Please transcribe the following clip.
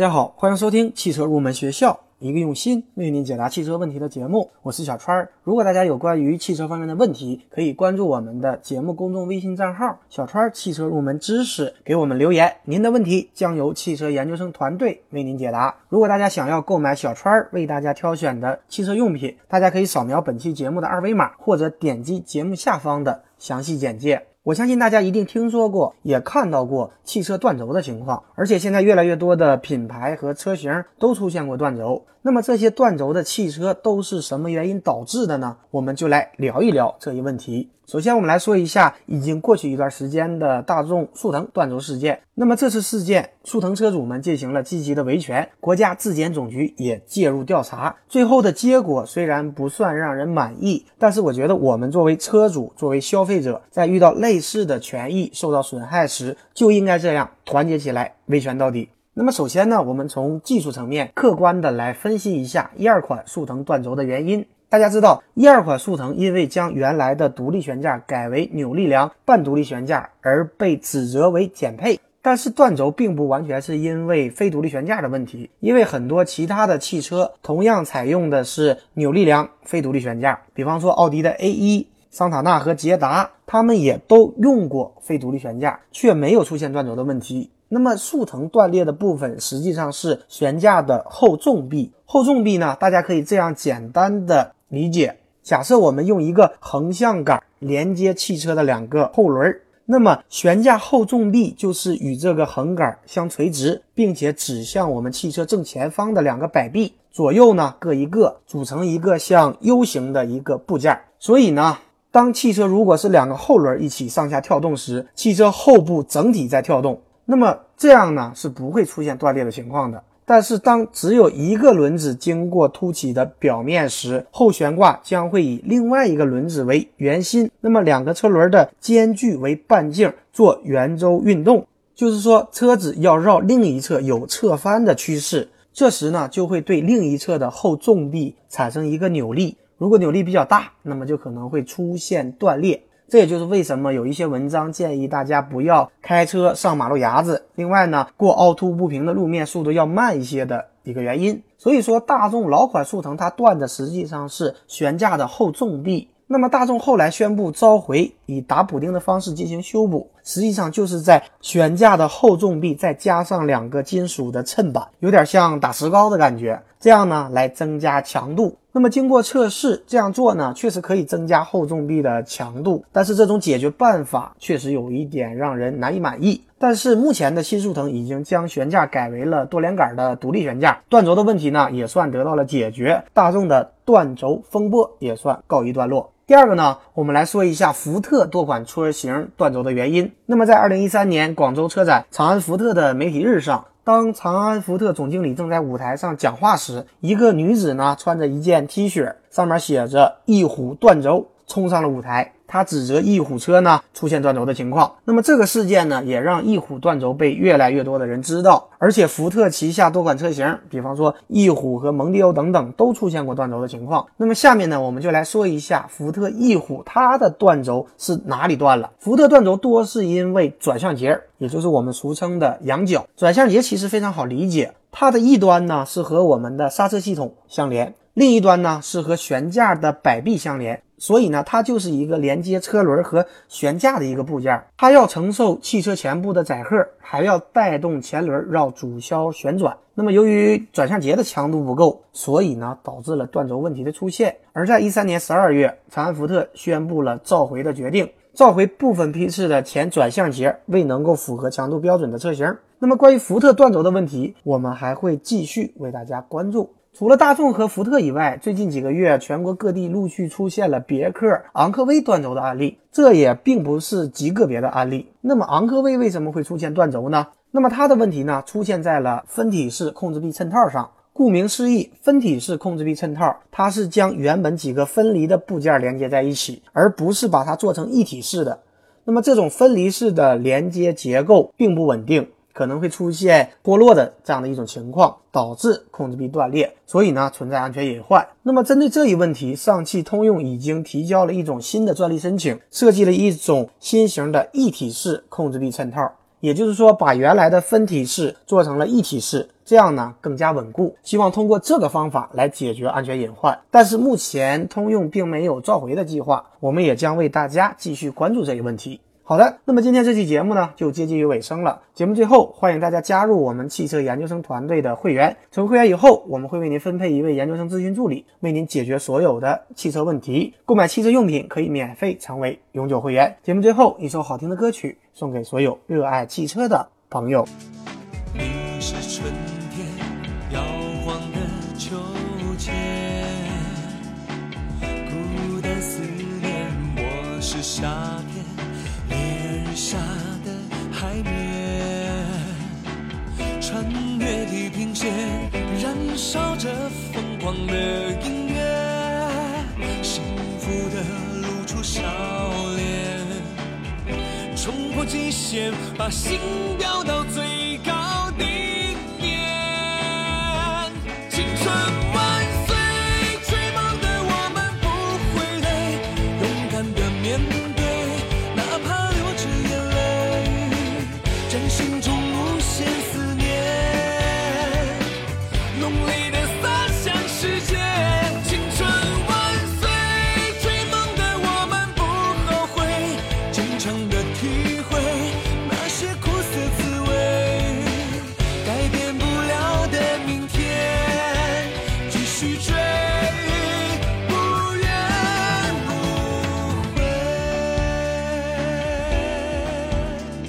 大家好，欢迎收听汽车入门学校，一个用心为您解答汽车问题的节目。我是小川儿。如果大家有关于汽车方面的问题，可以关注我们的节目公众微信账号“小川儿汽车入门知识”，给我们留言。您的问题将由汽车研究生团队为您解答。如果大家想要购买小川儿为大家挑选的汽车用品，大家可以扫描本期节目的二维码，或者点击节目下方的详细简介。我相信大家一定听说过，也看到过汽车断轴的情况，而且现在越来越多的品牌和车型都出现过断轴。那么这些断轴的汽车都是什么原因导致的呢？我们就来聊一聊这一问题。首先，我们来说一下已经过去一段时间的大众速腾断轴事件。那么这次事件，速腾车主们进行了积极的维权，国家质检总局也介入调查。最后的结果虽然不算让人满意，但是我觉得我们作为车主、作为消费者，在遇到类似的权益受到损害时，就应该这样团结起来维权到底。那么首先呢，我们从技术层面客观的来分析一下一二款速腾断轴的原因。大家知道，一二款速腾因为将原来的独立悬架改为扭力梁半独立悬架而被指责为减配，但是断轴并不完全是因为非独立悬架的问题，因为很多其他的汽车同样采用的是扭力梁非独立悬架，比方说奥迪的 A1、桑塔纳和捷达，他们也都用过非独立悬架，却没有出现断轴的问题。那么速腾断裂的部分实际上是悬架的后纵臂，后纵臂呢，大家可以这样简单的理解：假设我们用一个横向杆连接汽车的两个后轮儿，那么悬架后纵臂就是与这个横杆相垂直，并且指向我们汽车正前方的两个摆臂，左右呢各一个，组成一个像 U 型的一个部件。所以呢，当汽车如果是两个后轮一起上下跳动时，汽车后部整体在跳动。那么这样呢是不会出现断裂的情况的。但是当只有一个轮子经过凸起的表面时，后悬挂将会以另外一个轮子为圆心，那么两个车轮的间距为半径，做圆周运动，就是说车子要绕另一侧有侧翻的趋势。这时呢就会对另一侧的后纵臂产生一个扭力，如果扭力比较大，那么就可能会出现断裂。这也就是为什么有一些文章建议大家不要开车上马路牙子，另外呢，过凹凸不平的路面速度要慢一些的一个原因。所以说，大众老款速腾它断的实际上是悬架的后纵臂。那么大众后来宣布召回，以打补丁的方式进行修补，实际上就是在悬架的后纵臂再加上两个金属的衬板，有点像打石膏的感觉，这样呢来增加强度。那么经过测试，这样做呢确实可以增加后纵臂的强度，但是这种解决办法确实有一点让人难以满意。但是目前的新速腾已经将悬架改为了多连杆的独立悬架，断轴的问题呢也算得到了解决，大众的断轴风波也算告一段落。第二个呢，我们来说一下福特多款车型断轴的原因。那么在二零一三年广州车展长安福特的媒体日上，当长安福特总经理正在舞台上讲话时，一个女子呢穿着一件 T 恤，上面写着“一虎断轴”，冲上了舞台。他指责翼虎车呢出现断轴的情况，那么这个事件呢也让翼虎断轴被越来越多的人知道，而且福特旗下多款车型，比方说翼虎和蒙迪欧等等都出现过断轴的情况。那么下面呢我们就来说一下福特翼虎它的断轴是哪里断了。福特断轴多是因为转向节，也就是我们俗称的羊角。转向节其实非常好理解，它的一端呢是和我们的刹车系统相连，另一端呢是和悬架的摆臂相连。所以呢，它就是一个连接车轮和悬架的一个部件，它要承受汽车前部的载荷，还要带动前轮绕主销旋转。那么由于转向节的强度不够，所以呢导致了断轴问题的出现。而在一三年十二月，长安福特宣布了召回的决定，召回部分批次的前转向节未能够符合强度标准的车型。那么关于福特断轴的问题，我们还会继续为大家关注。除了大众和福特以外，最近几个月，全国各地陆续出现了别克、昂科威断轴的案例。这也并不是极个别的案例。那么，昂科威为什么会出现断轴呢？那么它的问题呢，出现在了分体式控制臂衬套上。顾名思义，分体式控制臂衬套，它是将原本几个分离的部件连接在一起，而不是把它做成一体式的。那么，这种分离式的连接结构并不稳定。可能会出现脱落的这样的一种情况，导致控制臂断裂，所以呢存在安全隐患。那么针对这一问题，上汽通用已经提交了一种新的专利申请，设计了一种新型的一体式控制臂衬套，也就是说，把原来的分体式做成了一体式，这样呢更加稳固。希望通过这个方法来解决安全隐患。但是目前通用并没有召回的计划，我们也将为大家继续关注这一问题。好的，那么今天这期节目呢就接近于尾声了。节目最后，欢迎大家加入我们汽车研究生团队的会员。成为会员以后，我们会为您分配一位研究生咨询助理，为您解决所有的汽车问题。购买汽车用品可以免费成为永久会员。节目最后，一首好听的歌曲送给所有热爱汽车的朋友。下的海面，穿越地平线，燃烧着疯狂的音乐，幸福的露出笑脸，冲破极限，把心飙到最高点。greatest